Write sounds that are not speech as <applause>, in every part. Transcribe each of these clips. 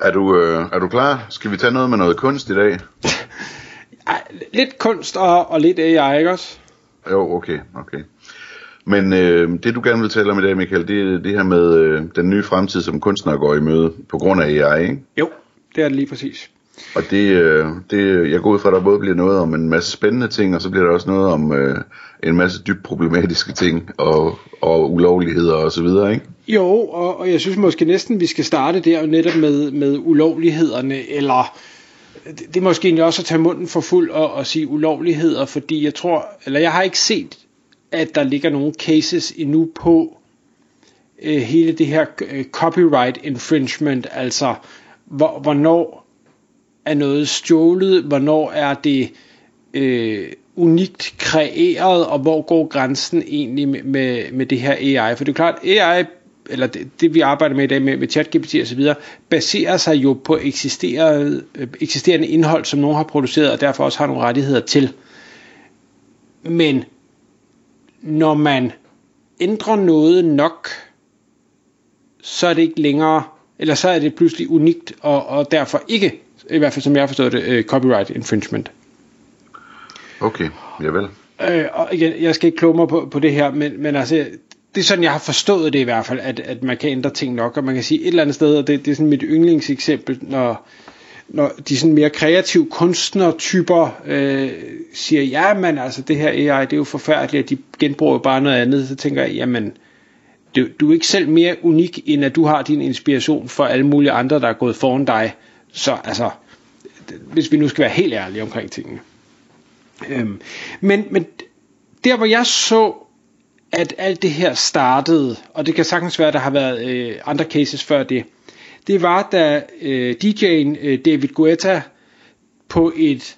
Er du, øh, er du klar? Skal vi tage noget med noget kunst i dag? <laughs> Lidt kunst og, og lidt AI, ikke også? Jo, okay, okay. Men øh, det du gerne vil tale om i dag, Michael, det er det her med øh, den nye fremtid, som kunstnere går i møde på grund af AI, ikke? Jo, det er det lige præcis. Og det, øh, det, jeg går ud fra, at der både bliver noget om en masse spændende ting, og så bliver der også noget om øh, en masse dybt problematiske ting, og, og ulovligheder og så videre, ikke? Jo, og, og jeg synes måske næsten, vi skal starte der netop med, med ulovlighederne, eller det, det er måske egentlig også at tage munden for fuld og, og sige ulovligheder, fordi jeg tror, eller jeg har ikke set, at der ligger nogle cases endnu på øh, hele det her øh, copyright infringement, altså hvor, hvornår er noget stjålet, hvornår er det øh, unikt kreeret, og hvor går grænsen egentlig med, med, med det her AI? For det er klart, AI eller det, det vi arbejder med i dag med, med ChatGPT og så videre, baserer sig jo på eksisterende, øh, eksisterende indhold, som nogen har produceret, og derfor også har nogle rettigheder til. Men når man ændrer noget nok, så er det ikke længere, eller så er det pludselig unikt, og, og derfor ikke, i hvert fald som jeg har forstået det, uh, copyright infringement. Okay, javel. Øh, og igen, jeg skal ikke kloge mig på, på det her, men, men altså, det er sådan, jeg har forstået det i hvert fald, at, at man kan ændre ting nok, og man kan sige et eller andet sted, og det, det er sådan mit yndlingseksempel, når, når de sådan mere kreative kunstnertyper øh, siger, ja, men altså det her AI, det er jo forfærdeligt, at de genbruger bare noget andet, så tænker jeg, jamen, du, du er ikke selv mere unik, end at du har din inspiration for alle mulige andre, der er gået foran dig. Så altså, hvis vi nu skal være helt ærlige omkring tingene. Øhm, men, men der hvor jeg så at alt det her startede, og det kan sagtens være, at der har været øh, andre cases før det, det var da øh, DJ'en øh, David Guetta på et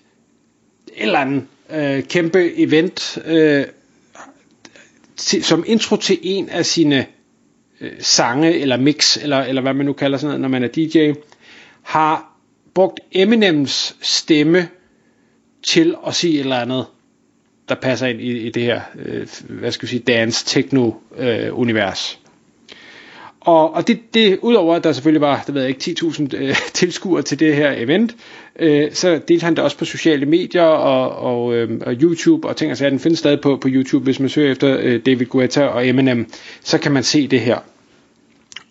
eller andet øh, kæmpe event øh, til, som intro til en af sine øh, sange eller mix eller, eller hvad man nu kalder sådan noget, når man er DJ, har brugt Eminems stemme til at sige et eller andet der passer ind i, i det her, øh, hvad skal vi sige, dance techno øh, univers. Og, og det, det, udover at der selvfølgelig var, det ved jeg ikke, 10.000 øh, <laughs> tilskuere til det her event, øh, så delte han det også på sociale medier og, og, øh, og YouTube og ting og sager. Den findes stadig på, på YouTube, hvis man søger efter øh, David Guetta og Eminem, så kan man se det her.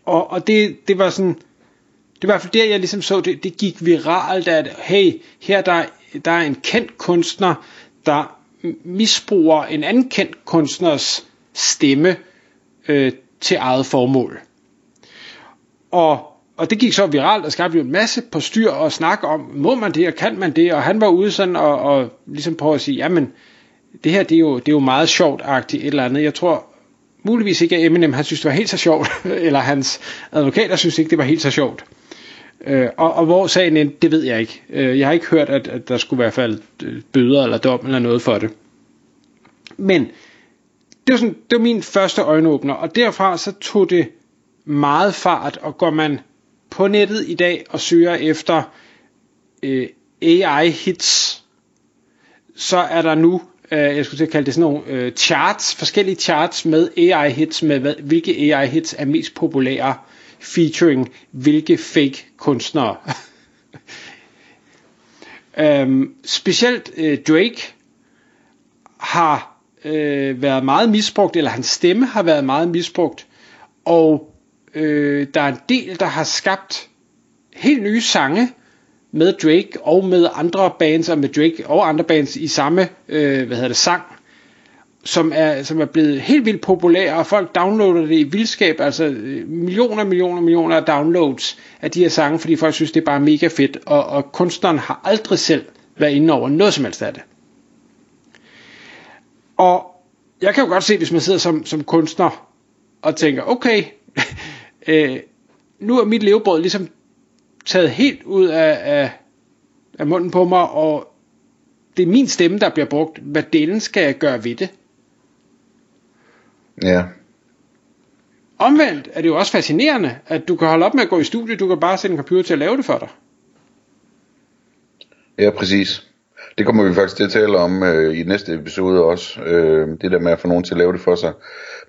Og, og det, det var sådan, det var i hvert fald der, jeg ligesom så, det, det gik viralt, at hey, her der, der er en kendt kunstner, der misbruger en anden kendt kunstners stemme øh, til eget formål. Og, og det gik så viralt og skabte jo en masse på styr og snak om, må man det og kan man det? Og han var ude sådan og, og ligesom prøve at sige, jamen det her det er jo, det er jo meget sjovt-agtigt et eller andet. Jeg tror muligvis ikke, at Eminem han synes det var helt så sjovt, <laughs> eller hans advokater synes ikke det var helt så sjovt. Øh, og, og hvor sagen endte, det ved jeg ikke. Øh, jeg har ikke hørt, at, at der skulle være faldet øh, bøder eller dom eller noget for det. Men det var, sådan, det var min første øjenåbner, og derfra så tog det meget fart, og går man på nettet i dag og søger efter øh, AI-hits, så er der nu, øh, jeg skulle til at kalde det sådan nogle øh, charts, forskellige charts med AI-hits, med hvad, hvilke AI-hits er mest populære, featuring hvilke fake kunstnere. <laughs> øhm, specielt øh, Drake har øh, været meget misbrugt, eller hans stemme har været meget misbrugt, og øh, der er en del, der har skabt helt nye sange med Drake og med andre bands, og med Drake og andre bands i samme øh, hvad hedder det, sang, som er, som er blevet helt vildt populære, og folk downloader det i vildskab, altså millioner, millioner, millioner af downloads af de her sange, fordi folk synes, det er bare mega fedt, og, og kunstneren har aldrig selv været inde over noget som helst af det. Og jeg kan jo godt se, hvis man sidder som, som kunstner og tænker, okay, <laughs> øh, nu er mit levebrød ligesom taget helt ud af, af, af munden på mig, og det er min stemme, der bliver brugt. Hvad delen skal jeg gøre ved det? Ja. Omvendt er det jo også fascinerende, at du kan holde op med at gå i studiet, du kan bare sætte en computer til at lave det for dig. Ja, præcis. Det kommer vi faktisk til at tale om øh, i næste episode også. Øh, det der med at få nogen til at lave det for sig.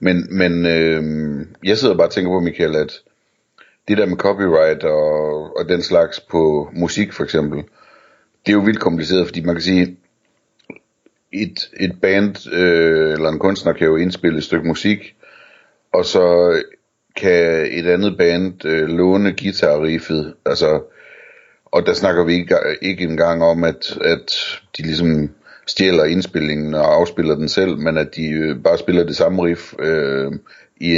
Men, men øh, jeg sidder bare og tænker på, Michael, at det der med copyright og, og den slags på musik for eksempel, det er jo vildt kompliceret, fordi man kan sige, et, et band øh, eller en kunstner kan jo indspille et stykke musik, og så kan et andet band øh, låne guitarriffet, altså, og der snakker vi ikke, ikke engang om, at, at de ligesom stjæler indspillingen og afspiller den selv, men at de øh, bare spiller det samme riff øh, i,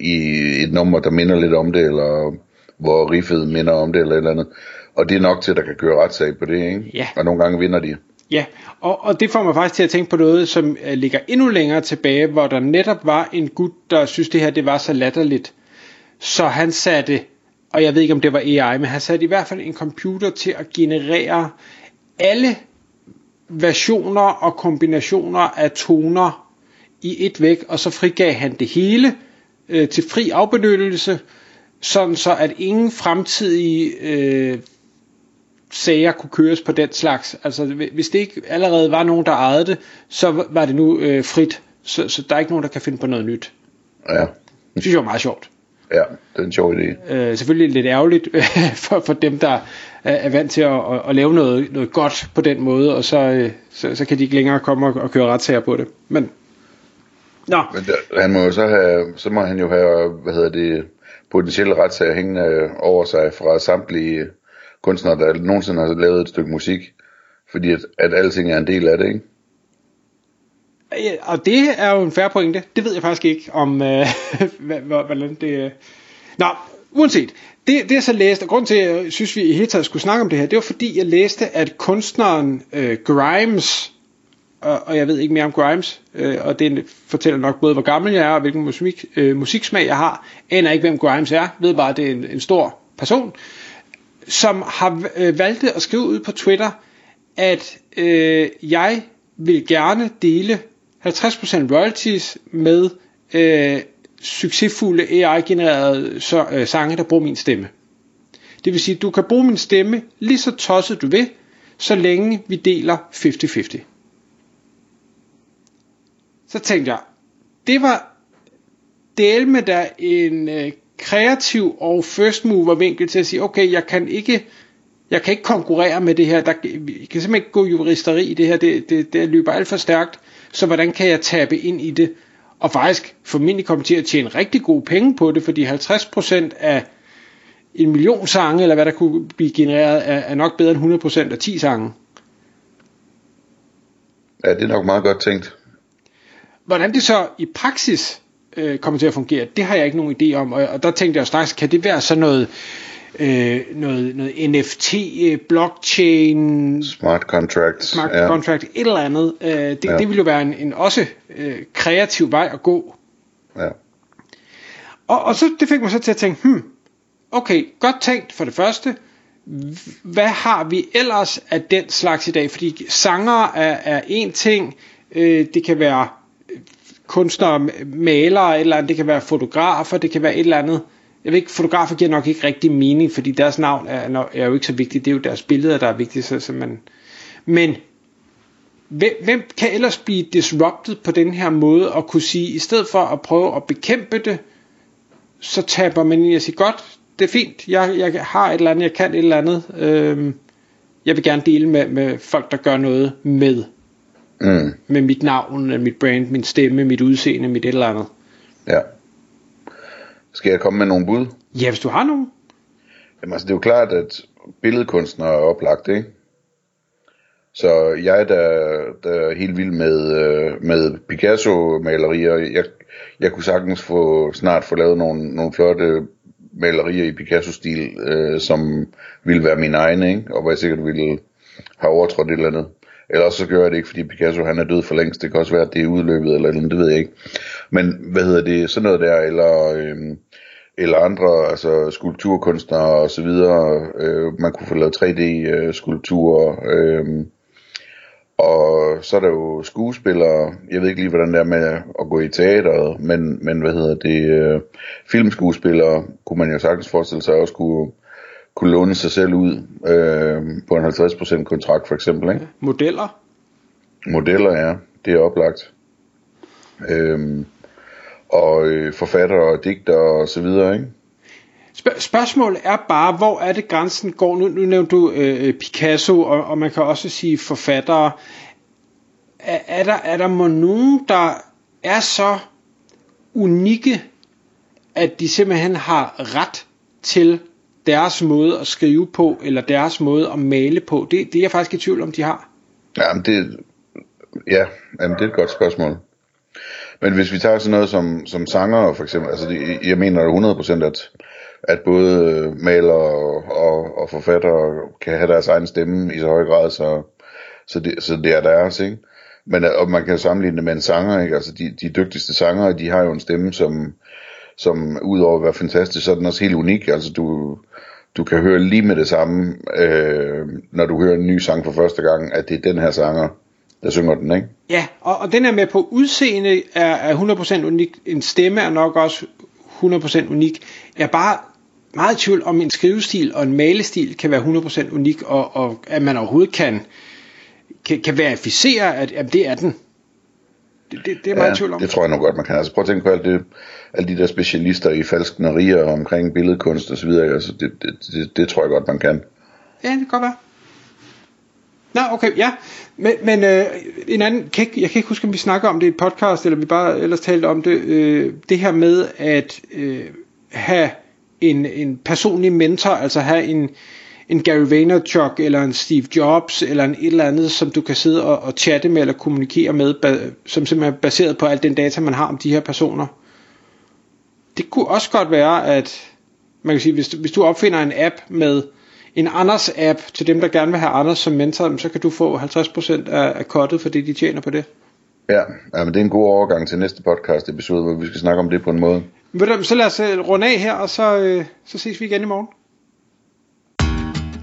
i et nummer, der minder lidt om det, eller hvor riffet minder om det, eller et eller andet. Og det er nok til, at der kan køre retssag på det, ikke? Ja. Og nogle gange vinder de. Ja, og, og det får mig faktisk til at tænke på noget, som øh, ligger endnu længere tilbage, hvor der netop var en gut, der synes det her det var så latterligt. Så han satte, og jeg ved ikke om det var AI, men han satte i hvert fald en computer til at generere alle versioner og kombinationer af toner i et væk, og så frigav han det hele øh, til fri afbenyttelse, sådan så at ingen fremtidige øh, sager kunne køres på den slags. Altså hvis det ikke allerede var nogen, der ejede det, så var det nu øh, frit. Så, så der er ikke nogen, der kan finde på noget nyt. Ja. Det synes jeg var meget sjovt. Ja, det er en sjov idé. Øh, selvfølgelig lidt ærgerligt <laughs> for, for dem, der er, vant til at, at, at lave noget, noget godt på den måde, og så, øh, så, så kan de ikke længere komme og, og køre retssager på det. Men, nå. Men der, han må jo så have, så må han jo have, hvad hedder det, potentielle retssager hængende over sig fra samtlige kunstnere, der nogensinde har lavet et stykke musik. Fordi at, at alting er en del af det, ikke? Ja, og det er jo en færre pointe. Det ved jeg faktisk ikke, om øh, <laughs> hvordan det... Øh. Nå, uanset. Det, det jeg så læste, og grund til, at jeg synes, vi i hele taget skulle snakke om det her, det var fordi, jeg læste, at kunstneren øh, Grimes, og, og jeg ved ikke mere om Grimes, øh, og det fortæller nok både, hvor gammel jeg er, og hvilken musik, øh, musiksmag jeg har. Aner ikke, hvem Grimes er, ved bare, at det er en, en stor person, som har øh, valgt at skrive ud på Twitter, at øh, jeg vil gerne dele 50% royalties med øh, succesfulde AI-genererede så, øh, sange, der bruger min stemme. Det vil sige, at du kan bruge min stemme lige så tosset du vil, så længe vi deler 50-50. Så tænkte jeg, det var del med der en øh, kreativ og first mover vinkel til at sige, okay, jeg kan ikke jeg kan ikke konkurrere med det her, der, jeg kan simpelthen ikke gå juristeri i det her, det, det, det løber alt for stærkt, så hvordan kan jeg tabe ind i det, og faktisk formentlig komme til at tjene rigtig gode penge på det, fordi 50% af en million sange, eller hvad der kunne blive genereret, er, er nok bedre end 100% af 10 sange. Ja, det er nok meget godt tænkt. Hvordan det så i praksis øh, kommer til at fungere, det har jeg ikke nogen idé om, og, og der tænkte jeg straks, kan det være sådan noget, øh, noget, noget NFT, øh, blockchain, smart contract, smart ja. contract, et eller andet. Øh, det, ja. det ville jo være en, en også øh, kreativ vej at gå. Ja. Og, og så det fik mig så til at tænke, hmm, okay, godt tænkt for det første, hvad har vi ellers af den slags i dag? Fordi sanger er, er en ting, øh, det kan være kunstnere, malere, eller andet, det kan være fotografer, det kan være et eller andet. Jeg ved ikke, fotografer giver nok ikke rigtig mening, fordi deres navn er, er jo ikke så vigtigt, det er jo deres billeder, der er vigtige, så, så man... Men hvem, hvem kan ellers blive disrupted på den her måde, og kunne sige, i stedet for at prøve at bekæmpe det, så taber man i at sige, godt, det er fint, jeg, jeg har et eller andet, jeg kan et eller andet, øhm, jeg vil gerne dele med, med folk, der gør noget med. Mm. Med mit navn, mit brand, min stemme, mit udseende, mit et eller andet. Ja. Skal jeg komme med nogle bud? Ja, hvis du har nogen. Jamen altså, det er jo klart, at billedkunstnere er oplagt, ikke? Så jeg, der, der er helt vild med, øh, med Picasso-malerier, jeg, jeg kunne sagtens få, snart få lavet nogle, nogle flotte malerier i Picasso-stil, øh, som ville være mine egne, ikke? og hvor jeg sikkert ville have overtrådt et eller andet. Eller så gør jeg det ikke, fordi Picasso han er død for længst. Det kan også være, at det er udløbet eller noget, det ved jeg ikke. Men hvad hedder det, sådan noget der, eller, Øh, eller andre, altså skulpturkunstnere og så videre. Øh, man kunne få lavet 3D-skulpturer. Øh, øhm, og så er der jo skuespillere, jeg ved ikke lige, hvordan det er med at gå i teateret, men, men hvad hedder det, øh, filmskuespillere kunne man jo sagtens forestille sig også kunne, kunne låne sig selv ud øh, på en 50% kontrakt for eksempel. Ikke? Modeller? Modeller, ja. Det er oplagt. Øh, og øh, forfattere og digter og så videre, ikke? Spørg- spørgsmålet er bare, hvor er det grænsen går? Nu, nu nævnte du øh, Picasso, og, og man kan også sige forfattere. Er, er, der, er der må nogen, der er så unikke, at de simpelthen har ret til deres måde at skrive på, eller deres måde at male på? Det, det er jeg faktisk i tvivl om, de har. Jamen det, ja, jamen det er et godt spørgsmål. Men hvis vi tager sådan noget som, som sanger for eksempel, altså det, jeg mener 100% at, at både maler og, og, og forfatter kan have deres egen stemme i så høj grad, så, så, det, så det er deres, ikke? Men og man kan jo sammenligne det med en sanger, ikke? Altså de, de dygtigste sangere, de har jo en stemme, som, som udover at være fantastisk, så er den også helt unik. Altså du, du kan høre lige med det samme, øh, når du hører en ny sang for første gang, at det er den her sanger, der synger den, ikke? Ja, og, og den er med på udseende er, er 100% unik. En stemme er nok også 100% unik. Jeg er bare meget i tvivl om en skrivestil og en malestil kan være 100% unik, og, og at man overhovedet kan, kan, kan verificere, at jamen, det er den. Det, det, det er meget ja, tvivl om. det tror jeg nok godt, man kan. Altså prøv at tænke på alt det, alle de der specialister i falsknerier omkring billedkunst og så videre. Altså det, det, det, det tror jeg godt, man kan. Ja, det kan godt være. Nå, okay, ja. Men, men øh, en anden, kan ikke, jeg kan ikke huske, om vi snakker om det i et podcast, eller vi bare ellers talte om det. Øh, det her med at øh, have en, en personlig mentor, altså have en, en Gary Vaynerchuk, eller en Steve Jobs, eller en et eller andet, som du kan sidde og, og chatte med, eller kommunikere med, som simpelthen er baseret på al den data, man har om de her personer. Det kunne også godt være, at man kan sige, hvis, hvis du opfinder en app med en Anders app til dem, der gerne vil have Anders som mentor, så kan du få 50% af, af kottet for det, de tjener på det. Ja, ja, men det er en god overgang til næste podcast episode, hvor vi skal snakke om det på en måde. Så lad os øh, runde af her, og så, øh, så ses vi igen i morgen.